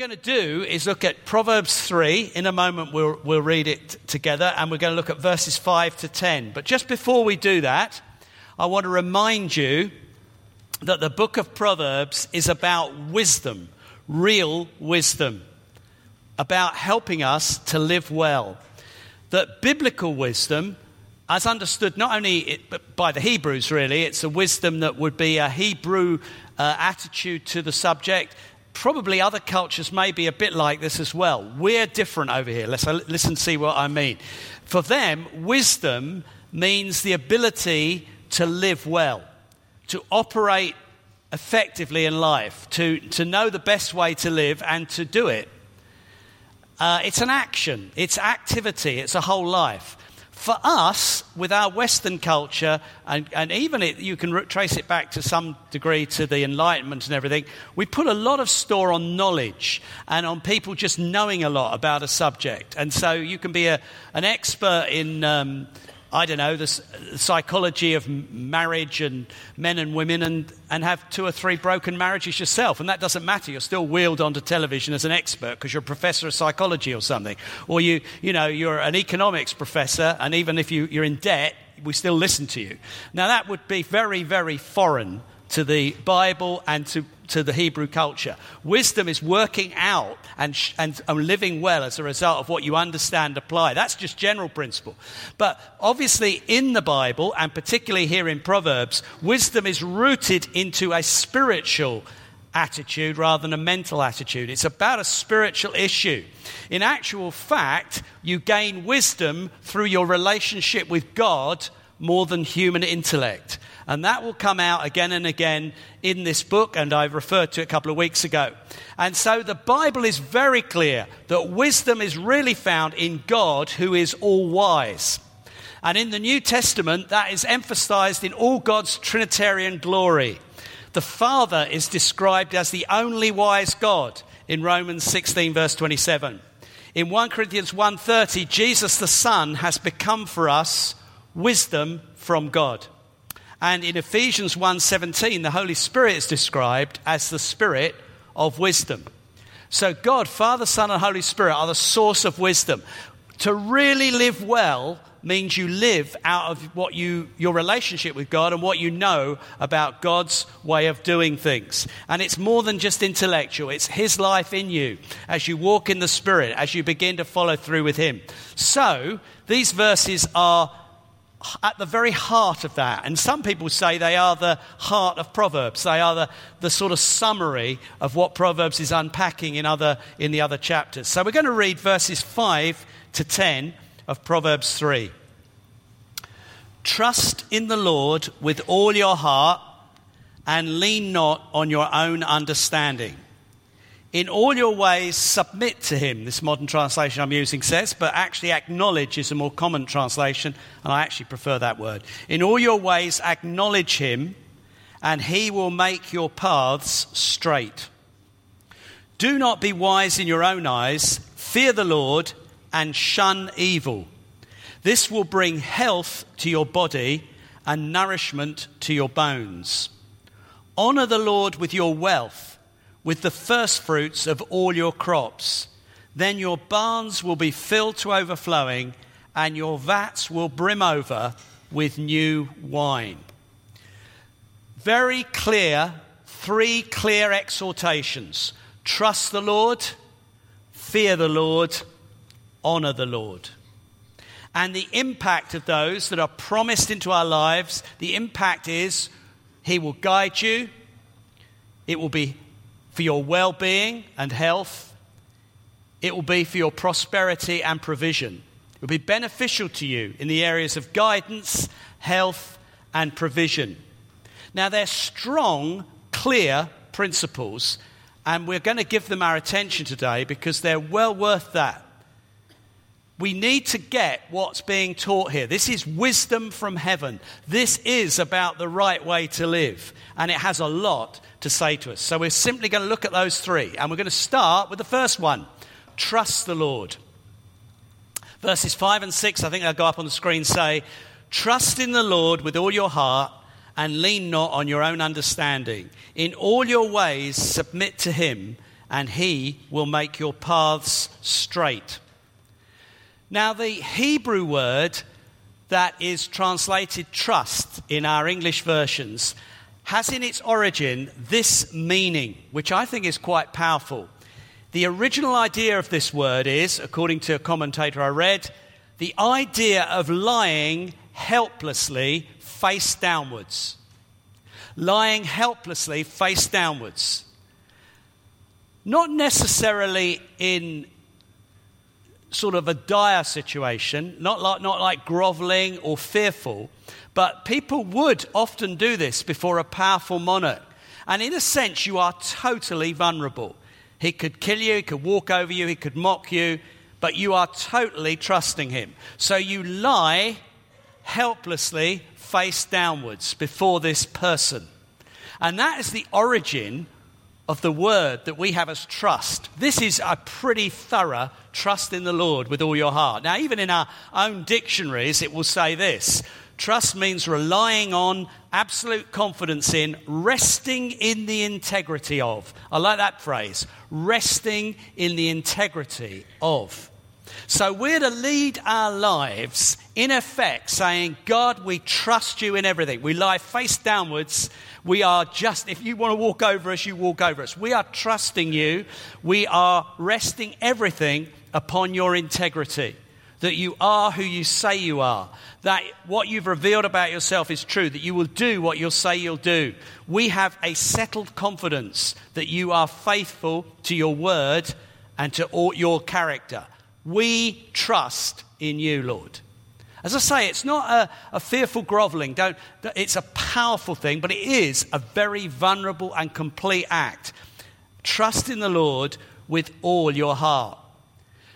going to do is look at Proverbs 3. In a moment, we'll, we'll read it together, and we're going to look at verses 5 to 10. But just before we do that, I want to remind you that the book of Proverbs is about wisdom, real wisdom, about helping us to live well. That biblical wisdom, as understood not only by the Hebrews, really, it's a wisdom that would be a Hebrew uh, attitude to the subject. Probably other cultures may be a bit like this as well. We're different over here. Let's uh, listen see what I mean. For them, wisdom means the ability to live well to operate effectively in life, to, to know the best way to live and to do it. Uh, it's an action, it's activity, it's a whole life. For us, with our Western culture, and, and even it, you can trace it back to some degree to the Enlightenment and everything, we put a lot of store on knowledge and on people just knowing a lot about a subject. And so you can be a, an expert in. Um, I don't know, the psychology of marriage and men and women and, and have two or three broken marriages yourself. And that doesn't matter. You're still wheeled onto television as an expert because you're a professor of psychology or something. Or you, you know, you're an economics professor, and even if you, you're in debt, we still listen to you. Now, that would be very, very foreign to the Bible and to, to the Hebrew culture. Wisdom is working out and, and, and living well as a result of what you understand, apply. That's just general principle. But obviously, in the Bible, and particularly here in Proverbs, wisdom is rooted into a spiritual attitude rather than a mental attitude. It's about a spiritual issue. In actual fact, you gain wisdom through your relationship with God more than human intellect. And that will come out again and again in this book, and I referred to it a couple of weeks ago. And so the Bible is very clear that wisdom is really found in God, who is all wise. And in the New Testament, that is emphasized in all God's Trinitarian glory. The Father is described as the only wise God in Romans 16, verse 27. In 1 Corinthians 1:30, Jesus the Son has become for us wisdom from God. And in Ephesians 1:17, the Holy Spirit is described as the spirit of wisdom. So God, Father, Son, and Holy Spirit are the source of wisdom. To really live well means you live out of what you your relationship with God and what you know about God's way of doing things. And it's more than just intellectual. It's his life in you as you walk in the spirit, as you begin to follow through with him. So, these verses are at the very heart of that. And some people say they are the heart of Proverbs. They are the, the sort of summary of what Proverbs is unpacking in, other, in the other chapters. So we're going to read verses 5 to 10 of Proverbs 3. Trust in the Lord with all your heart and lean not on your own understanding. In all your ways, submit to him. This modern translation I'm using says, but actually, acknowledge is a more common translation, and I actually prefer that word. In all your ways, acknowledge him, and he will make your paths straight. Do not be wise in your own eyes, fear the Lord, and shun evil. This will bring health to your body and nourishment to your bones. Honor the Lord with your wealth with the first fruits of all your crops. Then your barns will be filled to overflowing, and your vats will brim over with new wine. Very clear, three clear exhortations trust the Lord, fear the Lord, honor the Lord. And the impact of those that are promised into our lives, the impact is He will guide you, it will be for your well being and health. It will be for your prosperity and provision. It will be beneficial to you in the areas of guidance, health, and provision. Now, they're strong, clear principles, and we're going to give them our attention today because they're well worth that. We need to get what's being taught here. This is wisdom from heaven. This is about the right way to live, and it has a lot to say to us. So we're simply going to look at those three. And we're going to start with the first one trust the Lord. Verses 5 and 6, I think they'll go up on the screen, say, Trust in the Lord with all your heart and lean not on your own understanding. In all your ways, submit to him, and he will make your paths straight. Now, the Hebrew word that is translated trust in our English versions has in its origin this meaning, which I think is quite powerful. The original idea of this word is, according to a commentator I read, the idea of lying helplessly face downwards. Lying helplessly face downwards. Not necessarily in sort of a dire situation, not like, not like groveling or fearful, but people would often do this before a powerful monarch. And in a sense, you are totally vulnerable. He could kill you, he could walk over you, he could mock you, but you are totally trusting him. So you lie helplessly face downwards before this person. And that is the origin of the word that we have as trust. This is a pretty thorough trust in the Lord with all your heart. Now, even in our own dictionaries, it will say this trust means relying on, absolute confidence in, resting in the integrity of. I like that phrase resting in the integrity of. So we're to lead our lives in effect saying, God, we trust you in everything. We lie face downwards. We are just, if you want to walk over us, you walk over us. We are trusting you. We are resting everything upon your integrity. That you are who you say you are. That what you've revealed about yourself is true. That you will do what you'll say you'll do. We have a settled confidence that you are faithful to your word and to all your character. We trust in you, Lord. As I say, it's not a, a, fearful groveling. Don't, it's a powerful thing, but it is a very vulnerable and complete act. Trust in the Lord with all your heart.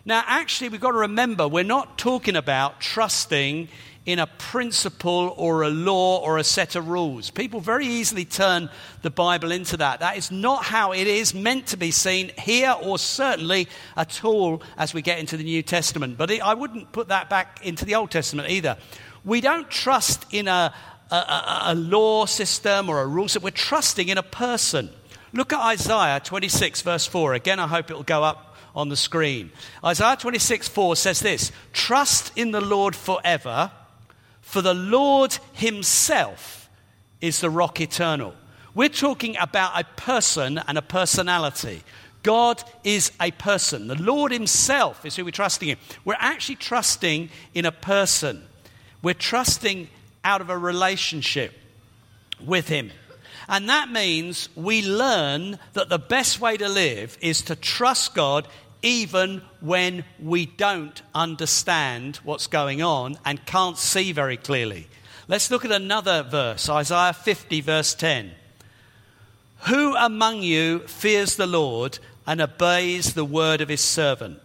Now, actually, we've got to remember we're not talking about trusting in a principle or a law or a set of rules. People very easily turn the Bible into that. That is not how it is meant to be seen here or certainly at all as we get into the New Testament. But I wouldn't put that back into the Old Testament either. We don't trust in a, a, a, a law system or a rule system, we're trusting in a person. Look at Isaiah 26, verse 4. Again, I hope it will go up on the screen. Isaiah 26, 4 says this Trust in the Lord forever for the Lord Himself is the rock eternal. We're talking about a person and a personality. God is a person. The Lord Himself is who we're trusting in. We're actually trusting in a person. We're trusting out of a relationship with Him. And that means we learn that the best way to live is to trust God even when we don't understand what's going on and can't see very clearly. Let's look at another verse Isaiah 50, verse 10. Who among you fears the Lord and obeys the word of his servant?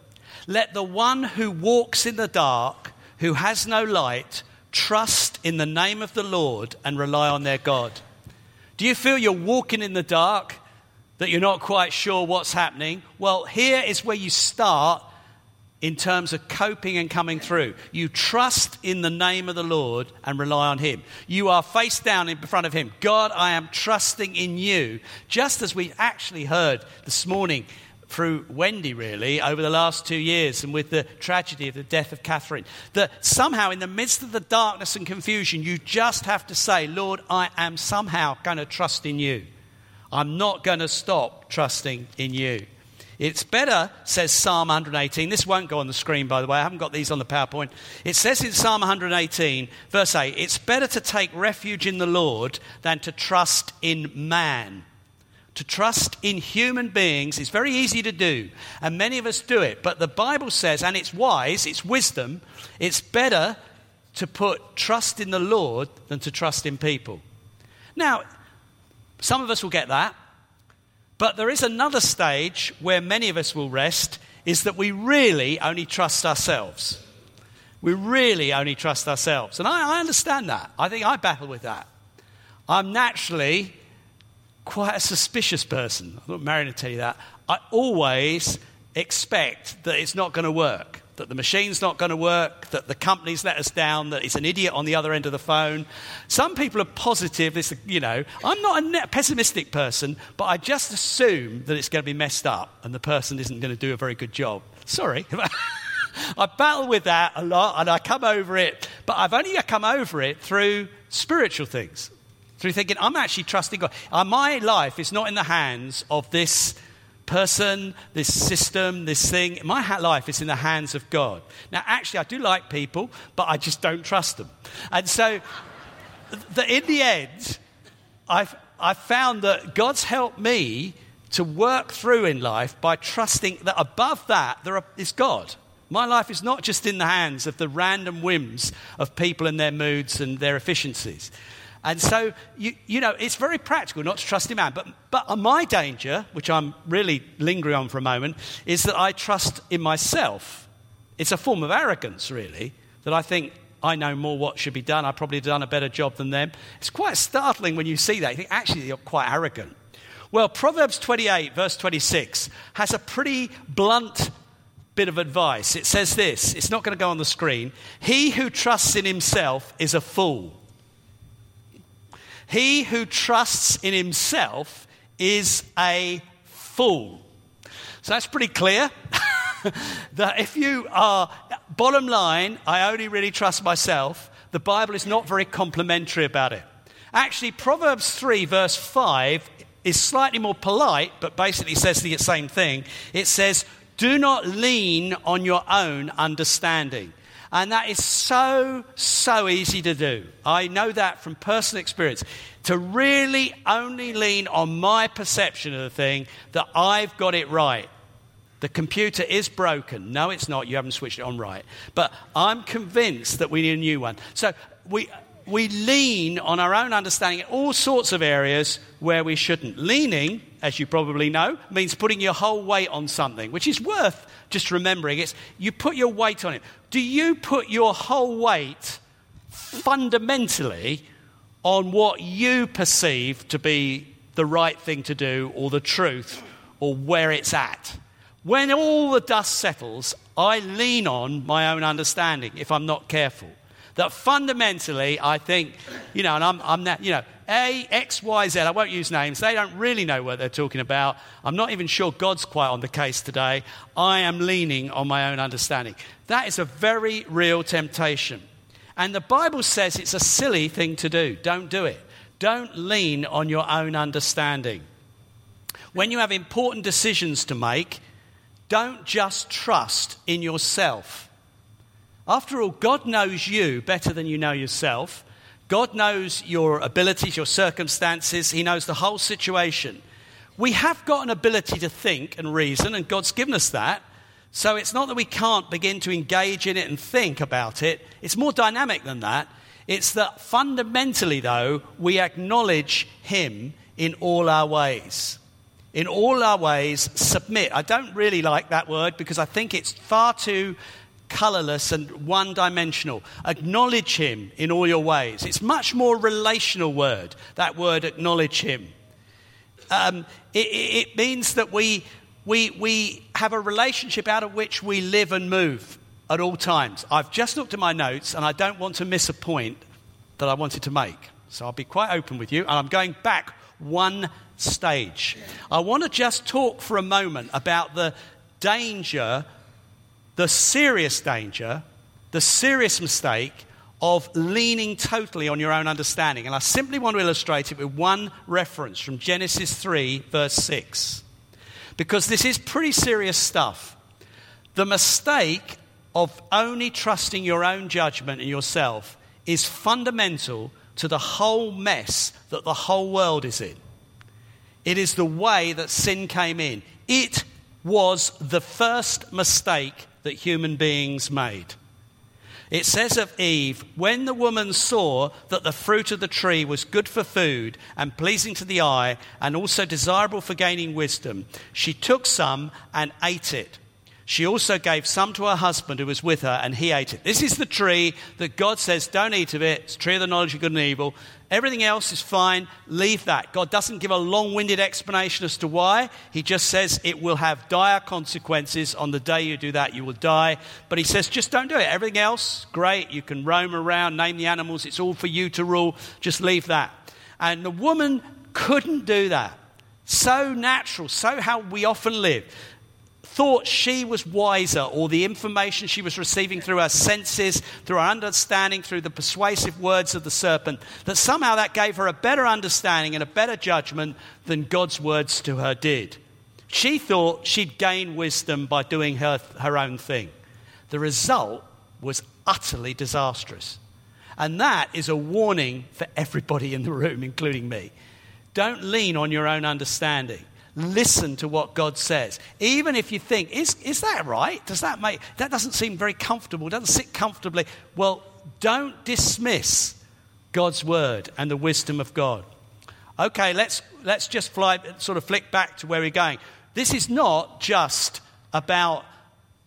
Let the one who walks in the dark, who has no light, trust in the name of the Lord and rely on their God. Do you feel you're walking in the dark? That you're not quite sure what's happening, well, here is where you start in terms of coping and coming through. You trust in the name of the Lord and rely on Him. You are face down in front of Him. God, I am trusting in you, just as we actually heard this morning through Wendy, really, over the last two years, and with the tragedy of the death of Catherine. That somehow, in the midst of the darkness and confusion, you just have to say, Lord, I am somehow going to trust in you. I'm not going to stop trusting in you. It's better, says Psalm 118. This won't go on the screen, by the way. I haven't got these on the PowerPoint. It says in Psalm 118, verse 8, it's better to take refuge in the Lord than to trust in man. To trust in human beings is very easy to do, and many of us do it. But the Bible says, and it's wise, it's wisdom, it's better to put trust in the Lord than to trust in people. Now, some of us will get that. But there is another stage where many of us will rest is that we really only trust ourselves. We really only trust ourselves. And I, I understand that. I think I battle with that. I'm naturally quite a suspicious person. I'm not married to tell you that. I always expect that it's not going to work that the machine's not going to work, that the company's let us down, that it's an idiot on the other end of the phone. Some people are positive. This, you know, I'm not a pessimistic person, but I just assume that it's going to be messed up and the person isn't going to do a very good job. Sorry. I battle with that a lot and I come over it, but I've only come over it through spiritual things. Through thinking, I'm actually trusting God. Uh, my life is not in the hands of this person, this system, this thing. My life is in the hands of God. Now, actually, I do like people, but I just don't trust them. And so, the, in the end, I've, I've found that God's helped me to work through in life by trusting that above that there is God. My life is not just in the hands of the random whims of people and their moods and their efficiencies. And so, you, you know, it's very practical not to trust in man. But, but my danger, which I'm really lingering on for a moment, is that I trust in myself. It's a form of arrogance, really, that I think I know more what should be done. I've probably done a better job than them. It's quite startling when you see that. You think, actually, you're quite arrogant. Well, Proverbs 28, verse 26, has a pretty blunt bit of advice. It says this it's not going to go on the screen. He who trusts in himself is a fool. He who trusts in himself is a fool. So that's pretty clear. that if you are, bottom line, I only really trust myself, the Bible is not very complimentary about it. Actually, Proverbs 3, verse 5, is slightly more polite, but basically says the same thing. It says, Do not lean on your own understanding. And that is so, so easy to do. I know that from personal experience. To really only lean on my perception of the thing that I've got it right. The computer is broken. No, it's not. You haven't switched it on right. But I'm convinced that we need a new one. So we, we lean on our own understanding in all sorts of areas where we shouldn't. Leaning, as you probably know, means putting your whole weight on something, which is worth just remembering. It's you put your weight on it. Do you put your whole weight fundamentally on what you perceive to be the right thing to do or the truth or where it's at? When all the dust settles, I lean on my own understanding if I'm not careful. That fundamentally, I think, you know, and I'm, I'm that, you know, A, X, Y, Z, I won't use names, they don't really know what they're talking about. I'm not even sure God's quite on the case today. I am leaning on my own understanding. That is a very real temptation. And the Bible says it's a silly thing to do. Don't do it. Don't lean on your own understanding. When you have important decisions to make, don't just trust in yourself. After all, God knows you better than you know yourself. God knows your abilities, your circumstances. He knows the whole situation. We have got an ability to think and reason, and God's given us that. So it's not that we can't begin to engage in it and think about it. It's more dynamic than that. It's that fundamentally, though, we acknowledge Him in all our ways. In all our ways, submit. I don't really like that word because I think it's far too colorless and one dimensional. Acknowledge him in all your ways. It's much more relational word, that word acknowledge him. Um, it, it, means that we, we, we have a relationship out of which we live and move at all times. I've just looked at my notes and I don't want to miss a point that I wanted to make. So I'll be quite open with you. And I'm going back one stage. I want to just talk for a moment about the danger the serious danger, the serious mistake of leaning totally on your own understanding. And I simply want to illustrate it with one reference from Genesis 3, verse 6. Because this is pretty serious stuff. The mistake of only trusting your own judgment and yourself is fundamental to the whole mess that the whole world is in. It is the way that sin came in. It was the first mistake that human beings made. It says of Eve, when the woman saw that the fruit of the tree was good for food and pleasing to the eye and also desirable for gaining wisdom, she took some and ate it. She also gave some to her husband who was with her, and he ate it. This is the tree that God says, don't eat of it. It's tree of the knowledge of good and evil. Everything else is fine. Leave that. God doesn't give a long winded explanation as to why. He just says it will have dire consequences. On the day you do that, you will die. But he says, just don't do it. Everything else, great. You can roam around, name the animals. It's all for you to rule. Just leave that. And the woman couldn't do that. So natural, so how we often live thought she was wiser, or the information she was receiving through her senses, through her understanding, through the persuasive words of the serpent, that somehow that gave her a better understanding and a better judgment than God's words to her did. She thought she'd gain wisdom by doing her, her own thing. The result was utterly disastrous. And that is a warning for everybody in the room, including me. Don't lean on your own understanding. Listen to what God says. Even if you think, is, is that right? Does that make, that doesn't seem very comfortable, doesn't sit comfortably. Well, don't dismiss God's word and the wisdom of God. Okay, let's, let's just fly, sort of flick back to where we're going. This is not just about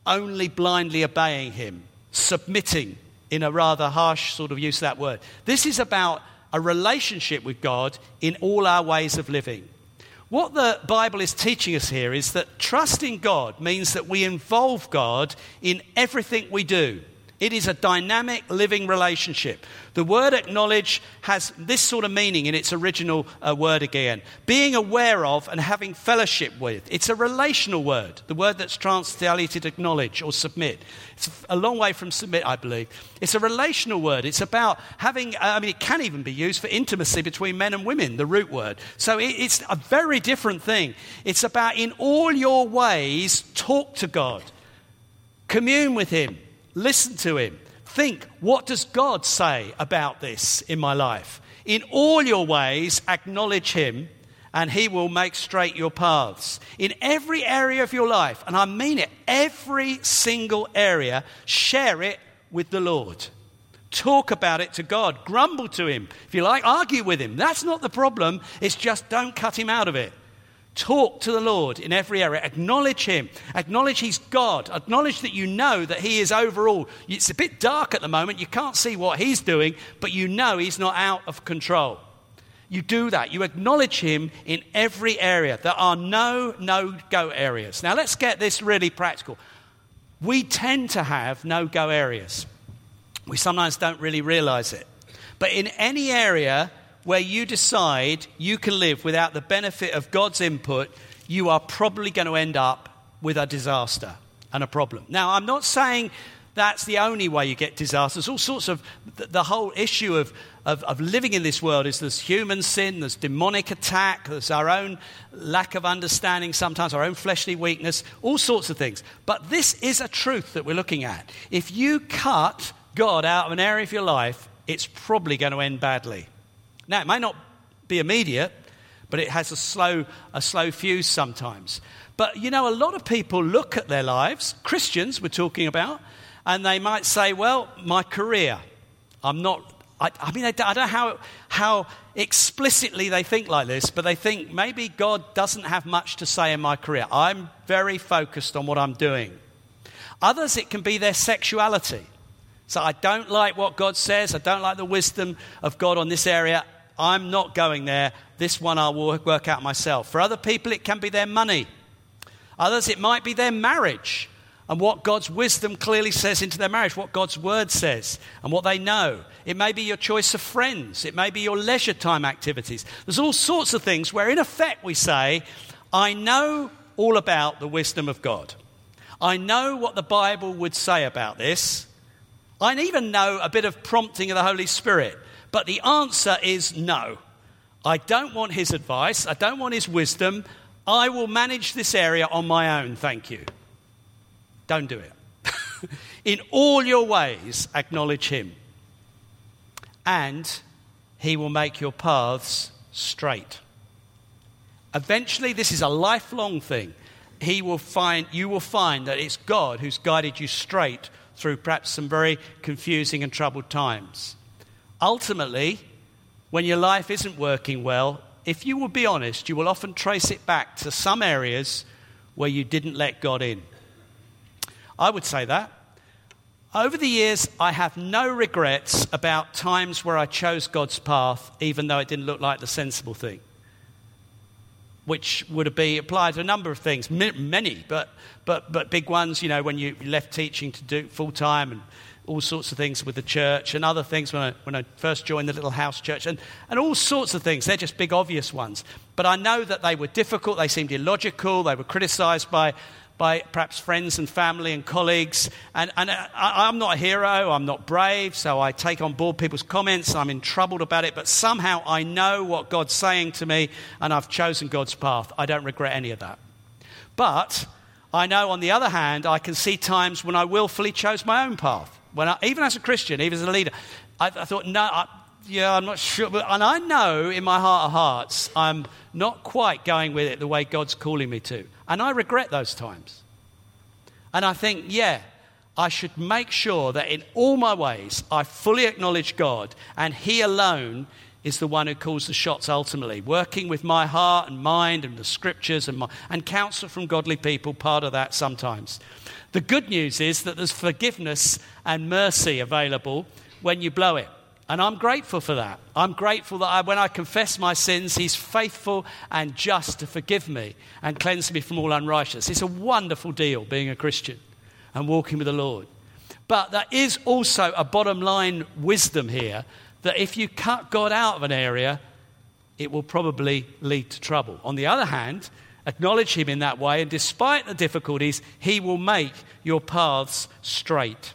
only blindly obeying Him, submitting in a rather harsh sort of use of that word. This is about a relationship with God in all our ways of living. What the Bible is teaching us here is that trusting God means that we involve God in everything we do. It is a dynamic, living relationship. The word acknowledge has this sort of meaning in its original uh, word again being aware of and having fellowship with. It's a relational word, the word that's translated acknowledge or submit. It's a long way from submit, I believe. It's a relational word. It's about having, uh, I mean, it can even be used for intimacy between men and women, the root word. So it, it's a very different thing. It's about in all your ways, talk to God, commune with Him Listen to him. Think, what does God say about this in my life? In all your ways, acknowledge him, and he will make straight your paths. In every area of your life, and I mean it, every single area, share it with the Lord. Talk about it to God. Grumble to him. If you like, argue with him. That's not the problem. It's just don't cut him out of it. Talk to the Lord in every area. Acknowledge Him. Acknowledge He's God. Acknowledge that you know that He is overall. It's a bit dark at the moment. You can't see what He's doing, but you know He's not out of control. You do that. You acknowledge Him in every area. There are no no go areas. Now, let's get this really practical. We tend to have no go areas. We sometimes don't really realize it. But in any area where you decide you can live without the benefit of God's input, you are probably going to end up with a disaster and a problem. Now, I'm not saying that's the only way you get disasters. All sorts of the whole issue of, of, of, living in this world is there's human sin, there's demonic attack, there's our own lack of understanding, sometimes our own fleshly weakness, all sorts of things. But this is a truth that we're looking at. If you cut God out of an area of your life, it's probably going to end badly. Now, it may not be immediate, but it has a slow, a slow fuse sometimes. But you know, a lot of people look at their lives, Christians we're talking about, and they might say, well, my career, I'm not, I, I mean, I, I don't know how, how explicitly they think like this, but they think maybe God doesn't have much to say in my career. I'm very focused on what I'm doing. Others, it can be their sexuality. So I don't like what God says. I don't like the wisdom of God on this area. I'm not going there. This one I'll work out myself. For other people, it can be their money. Others, it might be their marriage and what God's wisdom clearly says into their marriage, what God's word says, and what they know. It may be your choice of friends, it may be your leisure time activities. There's all sorts of things where, in effect, we say, I know all about the wisdom of God. I know what the Bible would say about this. I even know a bit of prompting of the Holy Spirit. But the answer is no. I don't want his advice. I don't want his wisdom. I will manage this area on my own, thank you. Don't do it. In all your ways, acknowledge him, and he will make your paths straight. Eventually, this is a lifelong thing. He will find, you will find that it's God who's guided you straight through perhaps some very confusing and troubled times. Ultimately, when your life isn't working well, if you will be honest, you will often trace it back to some areas where you didn't let God in. I would say that. Over the years, I have no regrets about times where I chose God's path, even though it didn't look like the sensible thing, which would be applied to a number of things, many, but, but, but big ones, you know, when you left teaching to do full time and all sorts of things with the church and other things when I, when I first joined the little house church and, and all sorts of things. They're just big, obvious ones. But I know that they were difficult, they seemed illogical, they were criticized by by perhaps friends and family and colleagues. And, and I, am not a hero, I'm not brave, so I take on board people's comments. I'm in trouble about it, but somehow I know what God's saying to me, and I've chosen God's path. I don't regret any of that. But I know, on the other hand, I can see times when I willfully chose my own path. When I, even as a Christian, even as a leader, I, I thought, no, I, yeah, I'm not sure. And I know in my heart of hearts, I'm not quite going with it the way God's calling me to. And I regret those times. And I think, yeah, I should make sure that in all my ways I fully acknowledge God and He alone is the one who calls the shots ultimately. Working with my heart and mind and the scriptures and, my, and counsel from godly people, part of that sometimes. The good news is that there's forgiveness and mercy available when you blow it. And I'm grateful for that. I'm grateful that I, when I confess my sins, He's faithful and just to forgive me and cleanse me from all unrighteousness. It's a wonderful deal being a Christian and walking with the Lord. But there is also a bottom line wisdom here that if you cut God out of an area, it will probably lead to trouble. On the other hand, acknowledge Him in that way, and despite the difficulties, He will make your paths straight.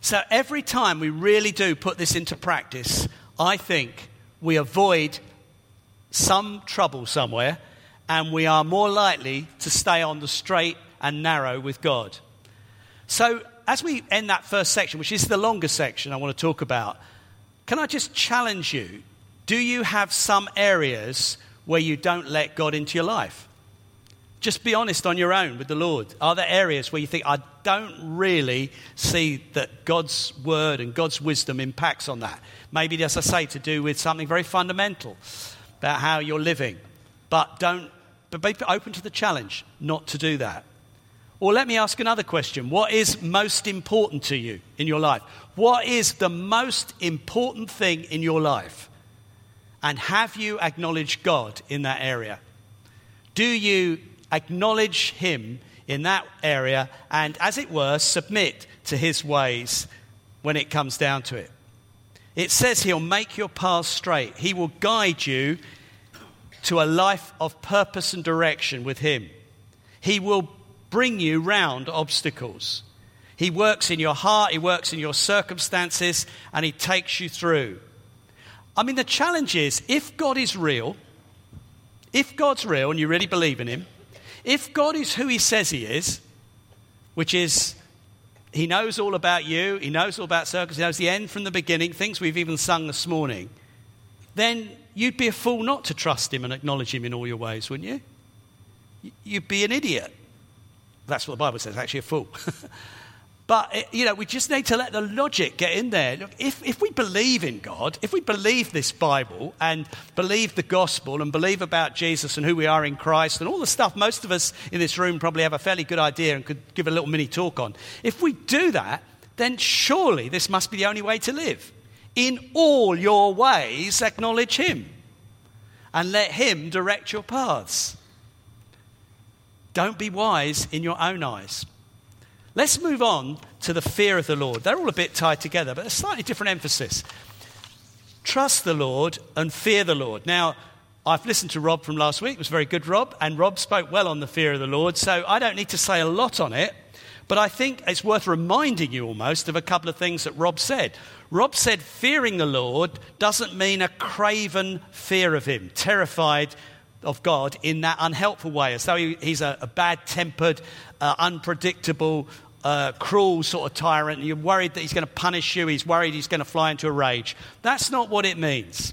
So every time we really do put this into practice, I think we avoid some trouble somewhere and we are more likely to stay on the straight and narrow with God. So, as we end that first section, which is the longer section I want to talk about, can I just challenge you? Do you have some areas where you don't let God into your life? Just be honest on your own with the Lord. Are there areas where you think, I don't really see that God's word and God's wisdom impacts on that? Maybe, as I say, to do with something very fundamental about how you're living. But don't, but be open to the challenge not to do that. Or let me ask another question. What is most important to you in your life? What is the most important thing in your life? And have you acknowledged God in that area? Do you acknowledge Him in that area and, as it were, submit to His ways when it comes down to it. It says He'll make your path straight, He will guide you to a life of purpose and direction with Him. He will bring you round obstacles. He works in your heart, He works in your circumstances, and He takes you through. I mean, the challenge is if God is real, if God's real and you really believe in Him, if God is who he says he is, which is he knows all about you, he knows all about circles, he knows the end from the beginning, things we've even sung this morning, then you'd be a fool not to trust him and acknowledge him in all your ways, wouldn't you? You'd be an idiot. That's what the Bible says, actually, a fool. But, eh, you know, we just need to let the logic get in there. Look, if, if we believe in God, if we believe this Bible and believe the gospel and believe about Jesus and who we are in Christ and all the stuff most of us in this room probably have a fairly good idea and could give a little mini talk on, if we do that, then surely this must be the only way to live. In all your ways, acknowledge Him and let Him direct your paths. Don't be wise in your own eyes. Let's move on to the fear of the Lord. They're all a bit tied together, but a slightly different emphasis. Trust the Lord and fear the Lord. Now, I've listened to Rob from last week. It was very good, Rob. And Rob spoke well on the fear of the Lord. So I don't need to say a lot on it. But I think it's worth reminding you almost of a couple of things that Rob said. Rob said fearing the Lord doesn't mean a craven fear of Him, terrified of God in that unhelpful way, as though he, he's a, a bad tempered, uh, unpredictable, uh, cruel sort of tyrant, and you're worried that he's going to punish you, he's worried he's going to fly into a rage. That's not what it means.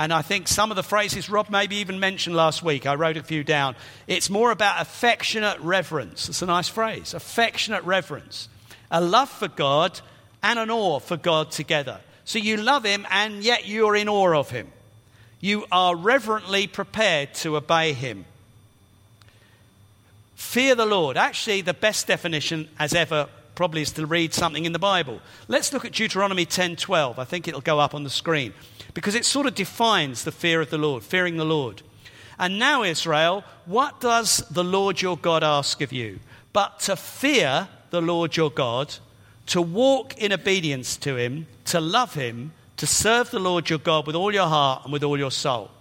And I think some of the phrases Rob maybe even mentioned last week, I wrote a few down. It's more about affectionate reverence. It's a nice phrase affectionate reverence. A love for God and an awe for God together. So you love Him and yet you're in awe of Him. You are reverently prepared to obey Him. Fear the Lord. Actually, the best definition as ever probably is to read something in the Bible. Let's look at Deuteronomy 10:12. I think it'll go up on the screen because it sort of defines the fear of the Lord, fearing the Lord. And now, Israel, what does the Lord your God ask of you? But to fear the Lord your God, to walk in obedience to him, to love him, to serve the Lord your God with all your heart and with all your soul.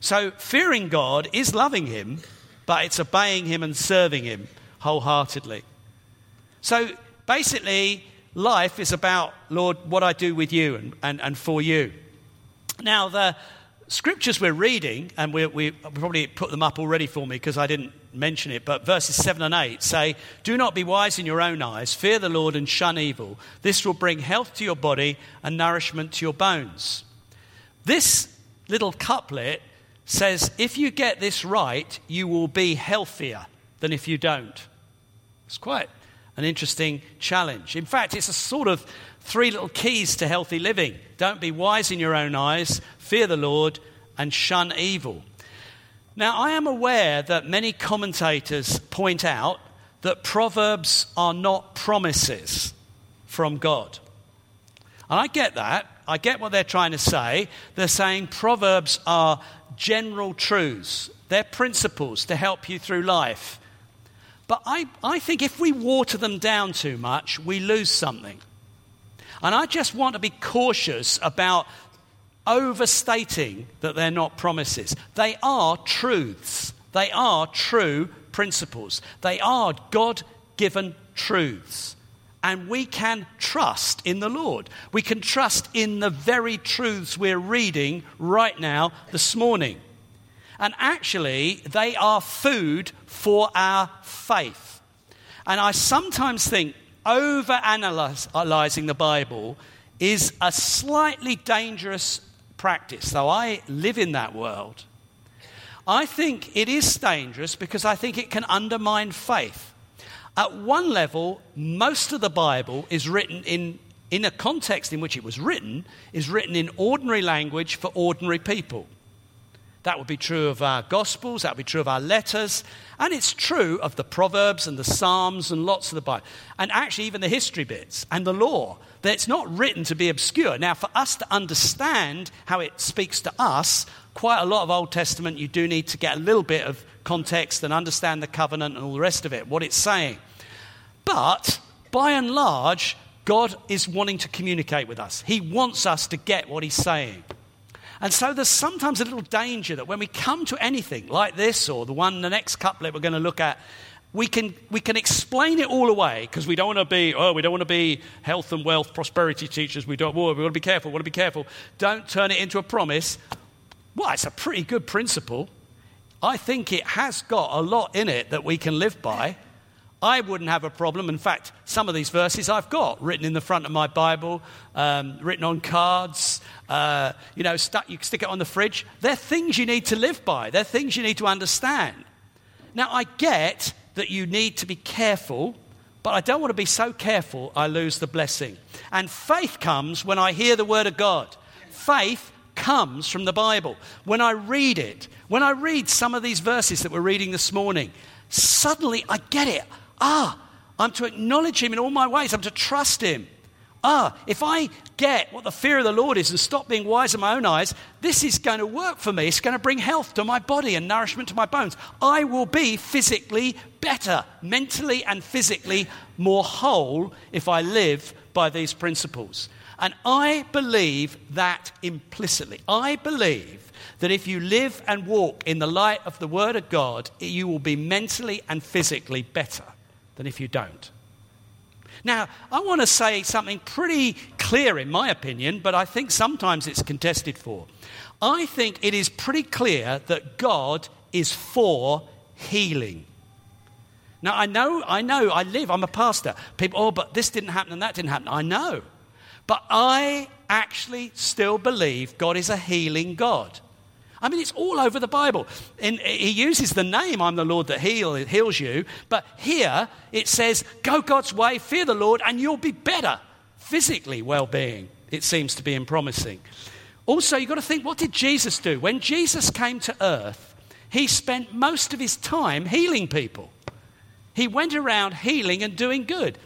So, fearing God is loving him, but it's obeying him and serving him wholeheartedly. So, basically, life is about, Lord, what I do with you and, and, and for you. Now, the scriptures we're reading, and we, we probably put them up already for me because I didn't mention it, but verses 7 and 8 say, Do not be wise in your own eyes, fear the Lord and shun evil. This will bring health to your body and nourishment to your bones. This little couplet says, If you get this right, you will be healthier than if you don't. It's quite an interesting challenge. In fact, it's a sort of three little keys to healthy living. Don't be wise in your own eyes, fear the Lord, and shun evil. Now, I am aware that many commentators point out that Proverbs are not promises from God. And I get that. I get what they're trying to say. They're saying Proverbs are general truths, they're principles to help you through life. But I, I think if we water them down too much, we lose something. And I just want to be cautious about overstating that they're not promises. They are truths, they are true principles, they are God given truths. And we can trust in the Lord. We can trust in the very truths we're reading right now this morning. And actually, they are food for our faith. And I sometimes think over analyzing the Bible is a slightly dangerous practice, though I live in that world. I think it is dangerous because I think it can undermine faith. At one level, most of the Bible is written in, in a context in which it was written, is written in ordinary language for ordinary people. That would be true of our Gospels, that would be true of our letters, and it's true of the Proverbs and the Psalms and lots of the Bible. And actually, even the history bits and the law, that it's not written to be obscure. Now, for us to understand how it speaks to us, quite a lot of Old Testament, you do need to get a little bit of context and understand the covenant and all the rest of it, what it's saying. But by and large, God is wanting to communicate with us. He wants us to get what He's saying. And so there's sometimes a little danger that when we come to anything like this or the one, the next couplet we're going to look at, we can, we can explain it all away because we don't want to be, oh, we don't want to be health and wealth, prosperity teachers. We don't, oh, we want to be careful, we want to be careful. Don't turn it into a promise. Well, it's a pretty good principle. I think it has got a lot in it that we can live by. I wouldn't have a problem. In fact, some of these verses I've got written in the front of my Bible, um, written on cards, uh, you know, stuck, you stick it on the fridge. They're things you need to live by, they're things you need to understand. Now, I get that you need to be careful, but I don't want to be so careful I lose the blessing. And faith comes when I hear the word of God. Faith comes from the Bible. When I read it, when I read some of these verses that we're reading this morning, suddenly I get it. Ah, I'm to acknowledge him in all my ways. I'm to trust him. Ah, if I get what the fear of the Lord is and stop being wise in my own eyes, this is going to work for me. It's going to bring health to my body and nourishment to my bones. I will be physically better, mentally and physically more whole if I live by these principles. And I believe that implicitly. I believe that if you live and walk in the light of the Word of God, you will be mentally and physically better than if you don't. Now, I want to say something pretty clear, in my opinion, but I think sometimes it's contested for. I think it is pretty clear that God is for healing. Now, I know, I know, I live, I'm a pastor. People, oh, but this didn't happen and that didn't happen. I know. But I actually still believe God is a healing God. I mean, it's all over the Bible. And he uses the name, I'm the Lord that heal, heals you. But here it says, go God's way, fear the Lord, and you'll be better. Physically well being, it seems to be in promising. Also, you've got to think, what did Jesus do? When Jesus came to earth, he spent most of his time healing people. He went around healing and doing good.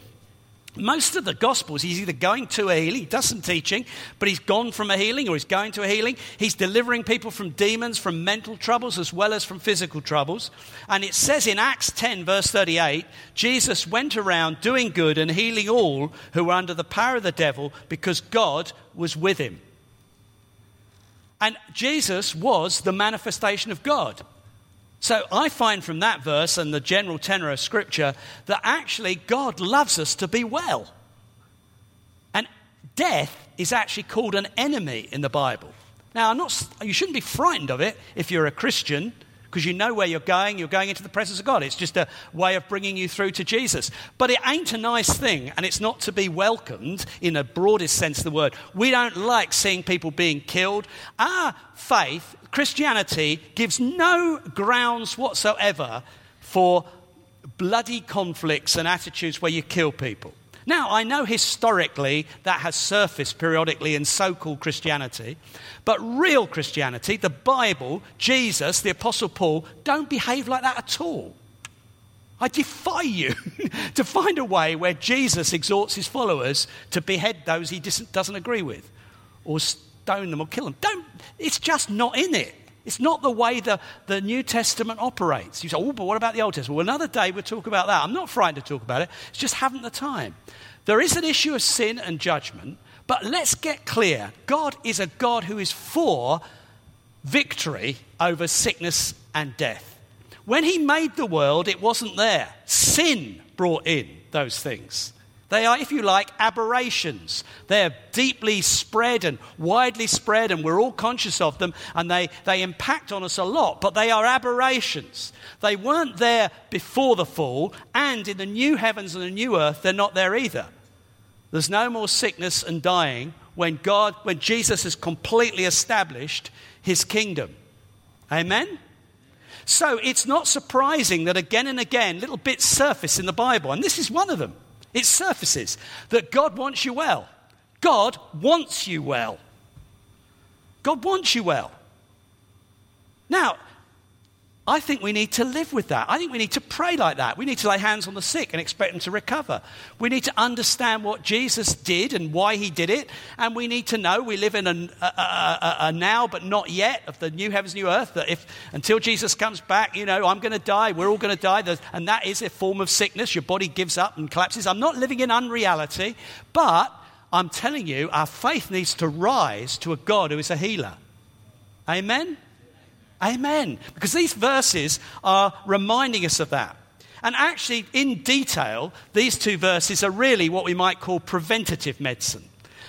Most of the Gospels, he's either going to a healing, he does some teaching, but he's gone from a healing or he's going to a healing. He's delivering people from demons, from mental troubles, as well as from physical troubles. And it says in Acts 10, verse 38, Jesus went around doing good and healing all who were under the power of the devil because God was with him. And Jesus was the manifestation of God. So I find from that verse and the general tenor of Scripture that actually God loves us to be well. And death is actually called an enemy in the Bible. Now, not, you shouldn't be frightened of it if you're a Christian because you know where you're going. You're going into the presence of God. It's just a way of bringing you through to Jesus. But it ain't a nice thing, and it's not to be welcomed in the broadest sense of the word. We don't like seeing people being killed. Our faith, Christianity, gives no grounds whatsoever for bloody conflicts and attitudes where you kill people. Now, I know historically that has surfaced periodically in so called Christianity, but real Christianity, the Bible, Jesus, the Apostle Paul, don't behave like that at all. I defy you to find a way where Jesus exhorts his followers to behead those he doesn't agree with, or stone them, or kill them. Don't, it's just not in it. It's not the way the, the New Testament operates. You say, oh, but what about the Old Testament? Well, another day we'll talk about that. I'm not frightened to talk about it, it's just haven't the time. There is an issue of sin and judgment, but let's get clear God is a God who is for victory over sickness and death. When He made the world, it wasn't there. Sin brought in those things. They are, if you like, aberrations. They're deeply spread and widely spread, and we're all conscious of them, and they, they impact on us a lot, but they are aberrations. They weren't there before the fall, and in the new heavens and the new earth, they're not there either. There's no more sickness and dying when God, when Jesus has completely established his kingdom. Amen? So it's not surprising that again and again little bits surface in the Bible, and this is one of them. It surfaces that God wants you well. God wants you well. God wants you well. Now, I think we need to live with that. I think we need to pray like that. We need to lay hands on the sick and expect them to recover. We need to understand what Jesus did and why he did it. And we need to know we live in a, a, a, a now but not yet of the new heavens, new earth. That if until Jesus comes back, you know, I'm going to die, we're all going to die. And that is a form of sickness. Your body gives up and collapses. I'm not living in unreality, but I'm telling you, our faith needs to rise to a God who is a healer. Amen? Amen. Because these verses are reminding us of that. And actually, in detail, these two verses are really what we might call preventative medicine.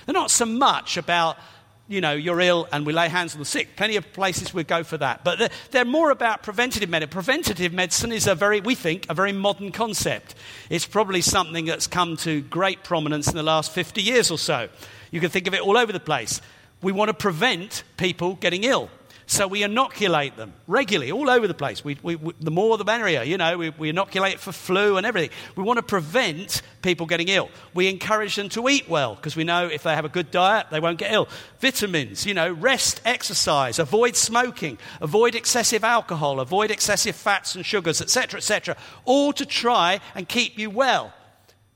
They're not so much about, you know, you're ill and we lay hands on the sick. Plenty of places we go for that. But they're, they're more about preventative medicine. Preventative medicine is a very, we think, a very modern concept. It's probably something that's come to great prominence in the last 50 years or so. You can think of it all over the place. We want to prevent people getting ill. So we inoculate them regularly, all over the place. We, we, we, the more the merrier, you know. We, we inoculate for flu and everything. We want to prevent people getting ill. We encourage them to eat well because we know if they have a good diet, they won't get ill. Vitamins, you know, rest, exercise, avoid smoking, avoid excessive alcohol, avoid excessive fats and sugars, etc., etc. All to try and keep you well,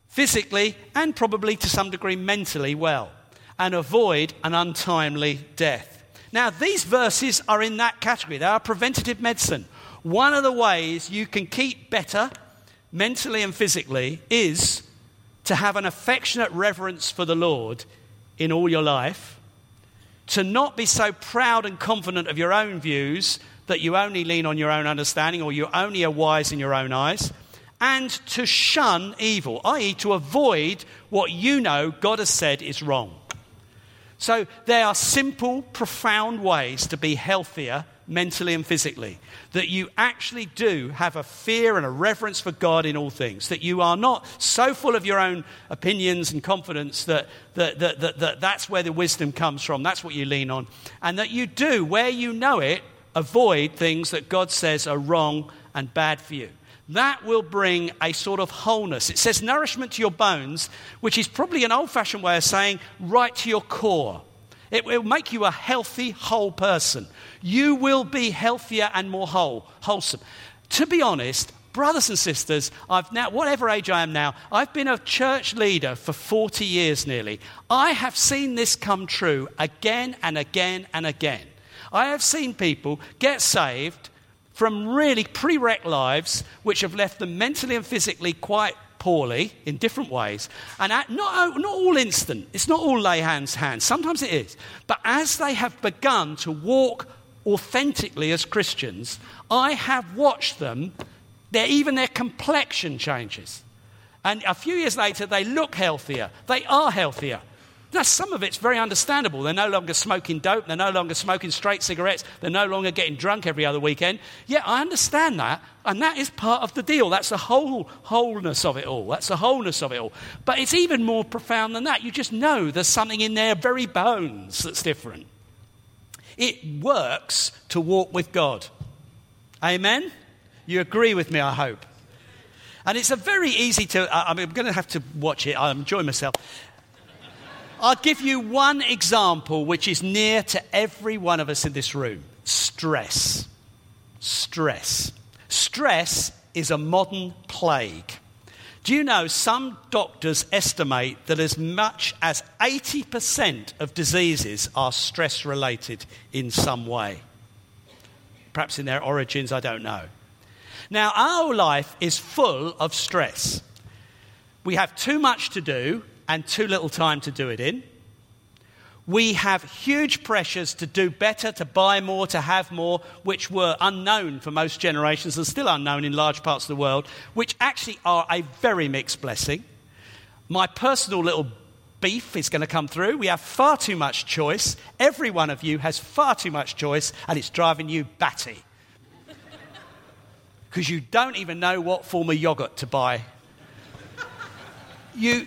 physically and probably to some degree mentally well, and avoid an untimely death. Now, these verses are in that category. They are preventative medicine. One of the ways you can keep better mentally and physically is to have an affectionate reverence for the Lord in all your life, to not be so proud and confident of your own views that you only lean on your own understanding or you only are wise in your own eyes, and to shun evil, i.e., to avoid what you know God has said is wrong. So there are simple, profound ways to be healthier mentally and physically. That you actually do have a fear and a reverence for God in all things. That you are not so full of your own opinions and confidence that, that, that, that, that that's where the wisdom comes from. That's what you lean on. And that you do, where you know it, avoid things that God says are wrong and bad for you that will bring a sort of wholeness. It says nourishment to your bones, which is probably an old fashioned way of saying right to your core. It will make you a healthy, whole person. You will be healthier and more whole, wholesome. To be honest, brothers and sisters, I've now, whatever age I am now, I've been a church leader for 40 years nearly. I have seen this come true again and again and again. I have seen people get saved from really pre-wrecked lives which have left them mentally and physically quite poorly in different ways. And at, not, not all instant, it's not all lay hands, hands. Sometimes it is. But as they have begun to walk authentically as Christians, I have watched them, their, even their complexion changes. And a few years later, they look healthier. They are healthier. Now, some of it's very understandable. They're no longer smoking dope. They're no longer smoking straight cigarettes. They're no longer getting drunk every other weekend. Yeah, I understand that. And that is part of the deal. That's the whole wholeness of it all. That's the wholeness of it all. But it's even more profound than that. You just know there's something in their very bones that's different. It works to walk with God. Amen? You agree with me, I hope. And it's a very easy to, I mean, I'm going to have to watch it. I'm enjoying myself. I'll give you one example which is near to every one of us in this room stress. Stress. Stress is a modern plague. Do you know some doctors estimate that as much as 80% of diseases are stress related in some way? Perhaps in their origins, I don't know. Now, our life is full of stress. We have too much to do and too little time to do it in. We have huge pressures to do better, to buy more, to have more, which were unknown for most generations and still unknown in large parts of the world, which actually are a very mixed blessing. My personal little beef is going to come through. We have far too much choice. Every one of you has far too much choice, and it's driving you batty. Because you don't even know what form of yogurt to buy. You,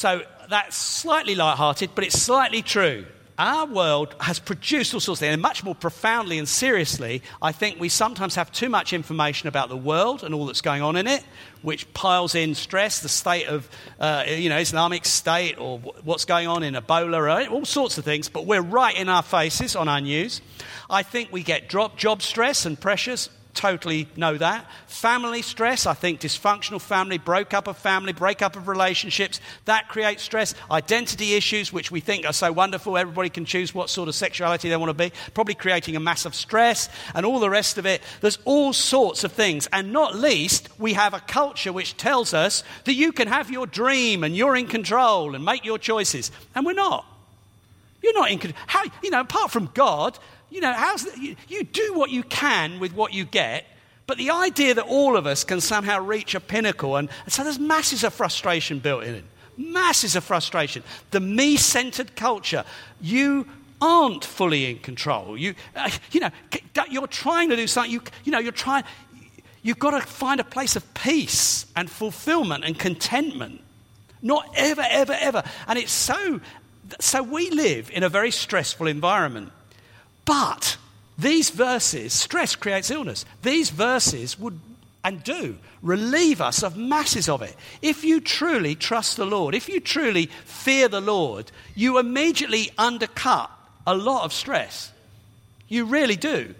so that's slightly light-hearted, but it's slightly true. Our world has produced all sorts of things, and much more profoundly and seriously, I think we sometimes have too much information about the world and all that's going on in it, which piles in stress, the state of, uh, you know, Islamic State or what's going on in Ebola, all sorts of things, but we're right in our faces on our news. I think we get drop, job stress and pressures totally know that. Family stress, I think dysfunctional family, broke up of family, breakup of relationships, that creates stress. Identity issues, which we think are so wonderful, everybody can choose what sort of sexuality they want to be, probably creating a massive stress and all the rest of it. There's all sorts of things. And not least, we have a culture which tells us that you can have your dream and you're in control and make your choices. And we're not. You're not in control. How, you know, apart from God, you know, how's the, you, you do what you can with what you get, but the idea that all of us can somehow reach a pinnacle, and, and so there's masses of frustration built in. Masses of frustration. The me centered culture. You aren't fully in control. You, uh, you know, you're trying to do something. You, you know, you're trying. You've got to find a place of peace and fulfillment and contentment. Not ever, ever, ever. And it's so. So we live in a very stressful environment. But these verses, stress creates illness. These verses would and do relieve us of masses of it. If you truly trust the Lord, if you truly fear the Lord, you immediately undercut a lot of stress. You really do.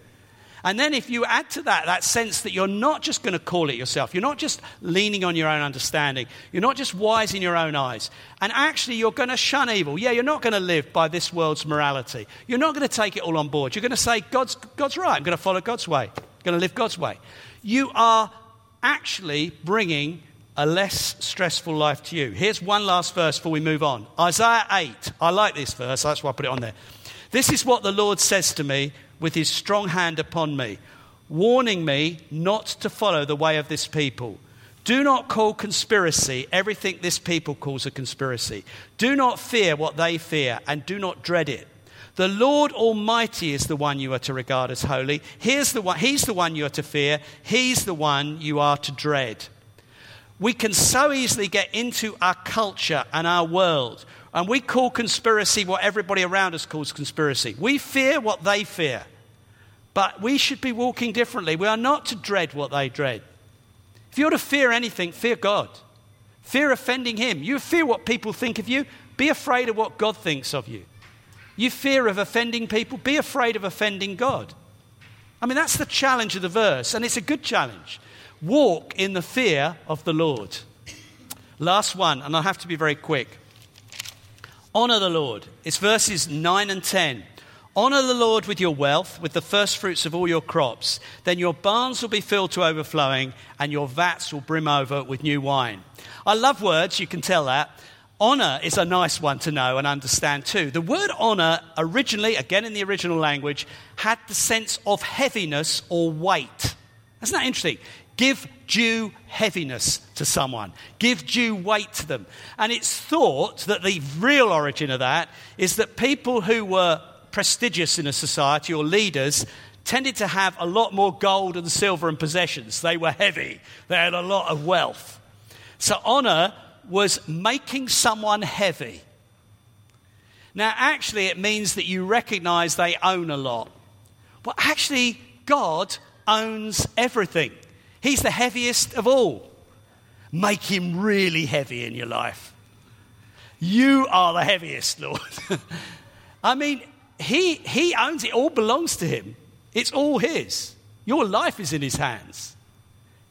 And then, if you add to that that sense that you're not just going to call it yourself, you're not just leaning on your own understanding, you're not just wise in your own eyes, and actually you're going to shun evil. Yeah, you're not going to live by this world's morality. You're not going to take it all on board. You're going to say, God's, God's right, I'm going to follow God's way, I'm going to live God's way. You are actually bringing a less stressful life to you. Here's one last verse before we move on Isaiah 8. I like this verse, that's why I put it on there. This is what the Lord says to me with his strong hand upon me, warning me not to follow the way of this people. Do not call conspiracy everything this people calls a conspiracy. Do not fear what they fear, and do not dread it. The Lord Almighty is the one you are to regard as holy. Here's the one, he's the one you are to fear. He's the one you are to dread. We can so easily get into our culture and our world and we call conspiracy what everybody around us calls conspiracy. We fear what they fear. But we should be walking differently. We are not to dread what they dread. If you're to fear anything, fear God. Fear offending Him. You fear what people think of you, be afraid of what God thinks of you. You fear of offending people, be afraid of offending God. I mean, that's the challenge of the verse, and it's a good challenge. Walk in the fear of the Lord. Last one, and I have to be very quick. Honor the Lord. It's verses 9 and 10. Honor the Lord with your wealth, with the first fruits of all your crops. Then your barns will be filled to overflowing, and your vats will brim over with new wine. I love words, you can tell that. Honor is a nice one to know and understand too. The word honor, originally, again in the original language, had the sense of heaviness or weight. Isn't that interesting? Give due heaviness to someone, give due weight to them. And it's thought that the real origin of that is that people who were prestigious in a society or leaders tended to have a lot more gold and silver and possessions. They were heavy, they had a lot of wealth. So, honor was making someone heavy. Now, actually, it means that you recognize they own a lot. But actually, God owns everything. He's the heaviest of all. Make him really heavy in your life. You are the heaviest, Lord. I mean, he, he owns it, all belongs to him. It's all his. Your life is in his hands.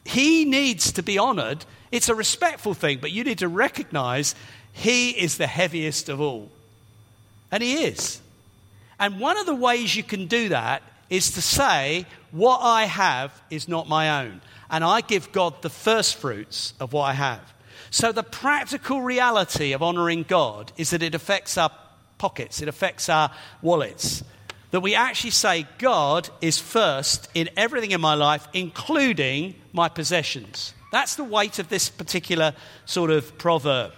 He needs to be honored. It's a respectful thing, but you need to recognize he is the heaviest of all. And he is. And one of the ways you can do that is to say, What I have is not my own and I give God the first fruits of what I have. So, the practical reality of honoring God is that it affects our pockets, it affects our wallets. That we actually say, God is first in everything in my life, including my possessions. That's the weight of this particular sort of proverb.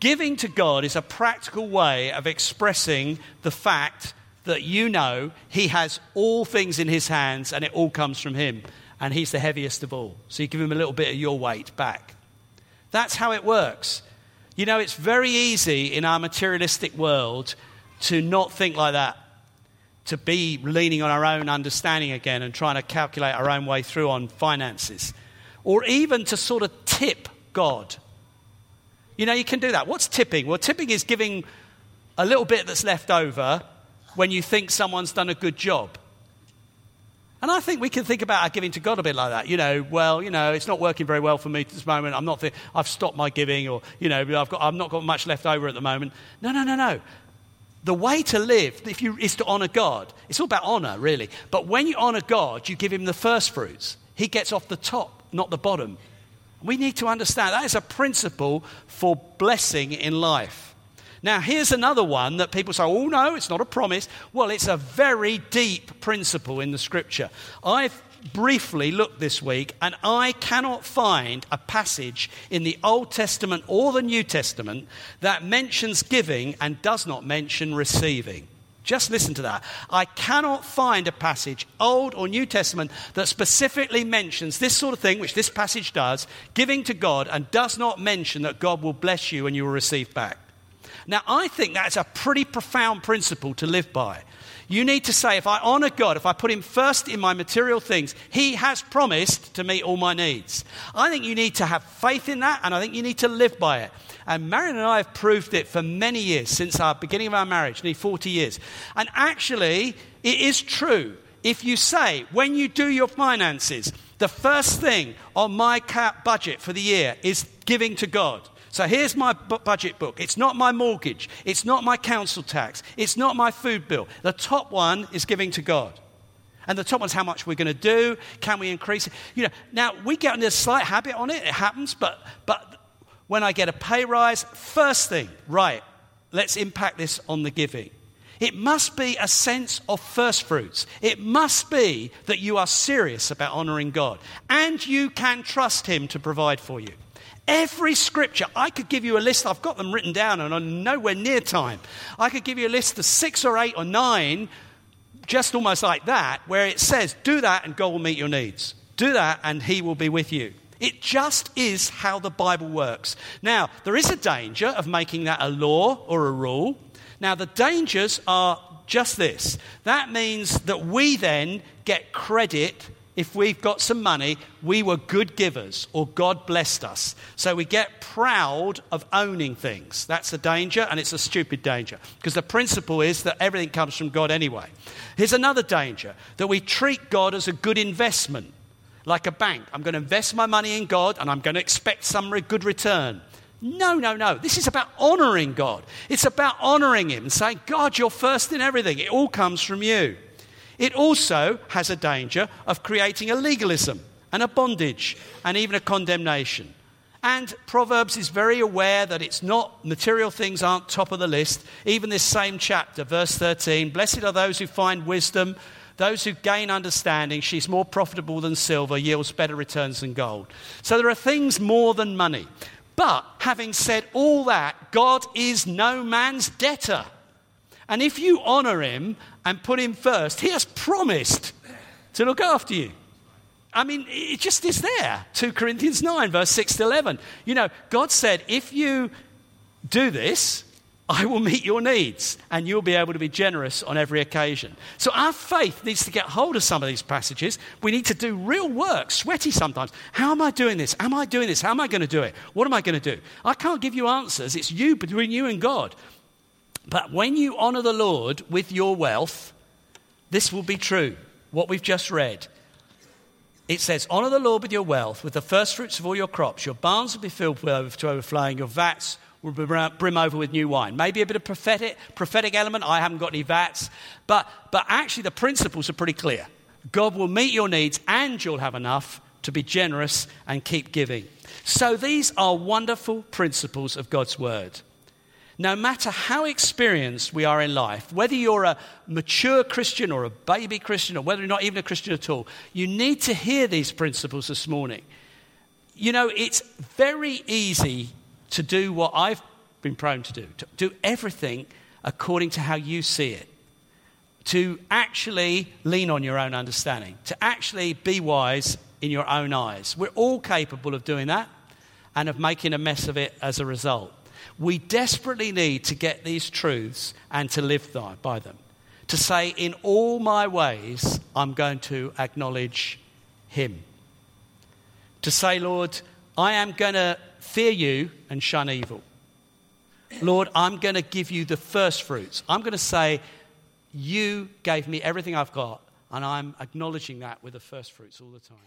Giving to God is a practical way of expressing the fact that you know He has all things in His hands and it all comes from Him and he's the heaviest of all. So you give him a little bit of your weight back. That's how it works. You know, it's very easy in our materialistic world to not think like that, to be leaning on our own understanding again and trying to calculate our own way through on finances, or even to sort of tip God. You know, you can do that. What's tipping? Well, tipping is giving a little bit that's left over when you think someone's done a good job. And I think we can think about our giving to God a bit like that. You know, well, you know, it's not working very well for me at this moment. I'm not, th- I've stopped my giving, or, you know, I've, got, I've not got much left over at the moment. No, no, no, no. The way to live if you, is to honor God. It's all about honor, really. But when you honor God, you give him the first fruits. He gets off the top, not the bottom. We need to understand that is a principle for blessing in life. Now, here's another one that people say, oh, no, it's not a promise. Well, it's a very deep principle in the scripture. I've briefly looked this week, and I cannot find a passage in the Old Testament or the New Testament that mentions giving and does not mention receiving. Just listen to that. I cannot find a passage, Old or New Testament, that specifically mentions this sort of thing, which this passage does, giving to God, and does not mention that God will bless you and you will receive back. Now, I think that's a pretty profound principle to live by. You need to say, if I honor God, if I put Him first in my material things, He has promised to meet all my needs. I think you need to have faith in that, and I think you need to live by it. And Marion and I have proved it for many years, since our beginning of our marriage, nearly 40 years. And actually, it is true. If you say, when you do your finances, the first thing on my cap budget for the year is giving to God. So here's my bu- budget book. It's not my mortgage. It's not my council tax. It's not my food bill. The top one is giving to God. And the top one's how much we're going to do. Can we increase it? You know, now we get into a slight habit on it. It happens, but but when I get a pay rise, first thing, right, let's impact this on the giving. It must be a sense of first fruits. It must be that you are serious about honoring God and you can trust Him to provide for you. Every scripture, I could give you a list, I've got them written down and I'm nowhere near time. I could give you a list of six or eight or nine, just almost like that, where it says, do that and God will meet your needs. Do that and He will be with you. It just is how the Bible works. Now, there is a danger of making that a law or a rule. Now, the dangers are just this that means that we then get credit if we've got some money, we were good givers or God blessed us. So we get proud of owning things. That's a danger, and it's a stupid danger because the principle is that everything comes from God anyway. Here's another danger that we treat God as a good investment, like a bank. I'm going to invest my money in God and I'm going to expect some good return. No, no, no. This is about honoring God. It's about honoring Him and saying, God, you're first in everything. It all comes from you. It also has a danger of creating a legalism and a bondage and even a condemnation. And Proverbs is very aware that it's not, material things aren't top of the list. Even this same chapter, verse 13 Blessed are those who find wisdom, those who gain understanding. She's more profitable than silver, yields better returns than gold. So there are things more than money. But having said all that, God is no man's debtor. And if you honor him and put him first, he has promised to look after you. I mean, it just is there. 2 Corinthians 9, verse 6 to 11. You know, God said, if you do this, I will meet your needs and you'll be able to be generous on every occasion. So our faith needs to get hold of some of these passages. We need to do real work, sweaty sometimes. How am I doing this? Am I doing this? How am I going to do it? What am I going to do? I can't give you answers. It's you between you and God. But when you honor the Lord with your wealth, this will be true. What we've just read. It says, Honor the Lord with your wealth, with the first fruits of all your crops. Your barns will be filled to overflowing, your vats will brim over with new wine. Maybe a bit of prophetic, prophetic element. I haven't got any vats. But, but actually, the principles are pretty clear. God will meet your needs, and you'll have enough to be generous and keep giving. So, these are wonderful principles of God's word. No matter how experienced we are in life, whether you're a mature Christian or a baby Christian or whether you're not even a Christian at all, you need to hear these principles this morning. You know, it's very easy to do what I've been prone to do, to do everything according to how you see it, to actually lean on your own understanding, to actually be wise in your own eyes. We're all capable of doing that and of making a mess of it as a result. We desperately need to get these truths and to live by them. To say, in all my ways, I'm going to acknowledge Him. To say, Lord, I am going to fear you and shun evil. Lord, I'm going to give you the first fruits. I'm going to say, You gave me everything I've got, and I'm acknowledging that with the first fruits all the time.